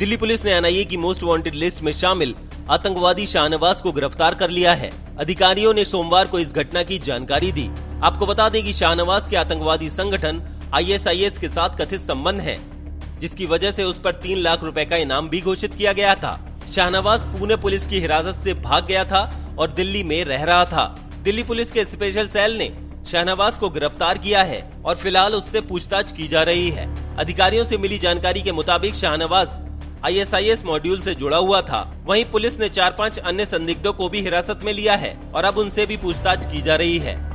Delhi police ने NIA की most wanted list में शामिल। आतंकवादी शाहनवाज को गिरफ़्तार कर लिया है। अधिकारियों ने सोमवार को इस घटना की जानकारी दी। आपको बता दें कि शाहनवाज के आतंकवादी संगठन आईएसआईएस के साथ कथित संबंध है, जिसकी वजह से उस पर तीन लाख रुपए का इनाम भी घोषित किया गया था। शाहनवाज पुणे पुलिस की हिरासत से भाग गया था और दिल्ली में रह रहा था। दिल्ली पुलिस के स्पेशल सेल ने शाहनवाज को गिरफ़्तार किया है और फ़िलहाल उससे पूछताछ की जा रही है। अधिकारियों से मिली जानकारी के मुताबिक शाहनवाज आईएसआईएस मॉड्यूल से जुड़ा हुआ था। वहीं पुलिस ने चार पाँच अन्य संदिग्धों को भी हिरासत में लिया है और अब उनसे भी पूछताछ की जा रही है।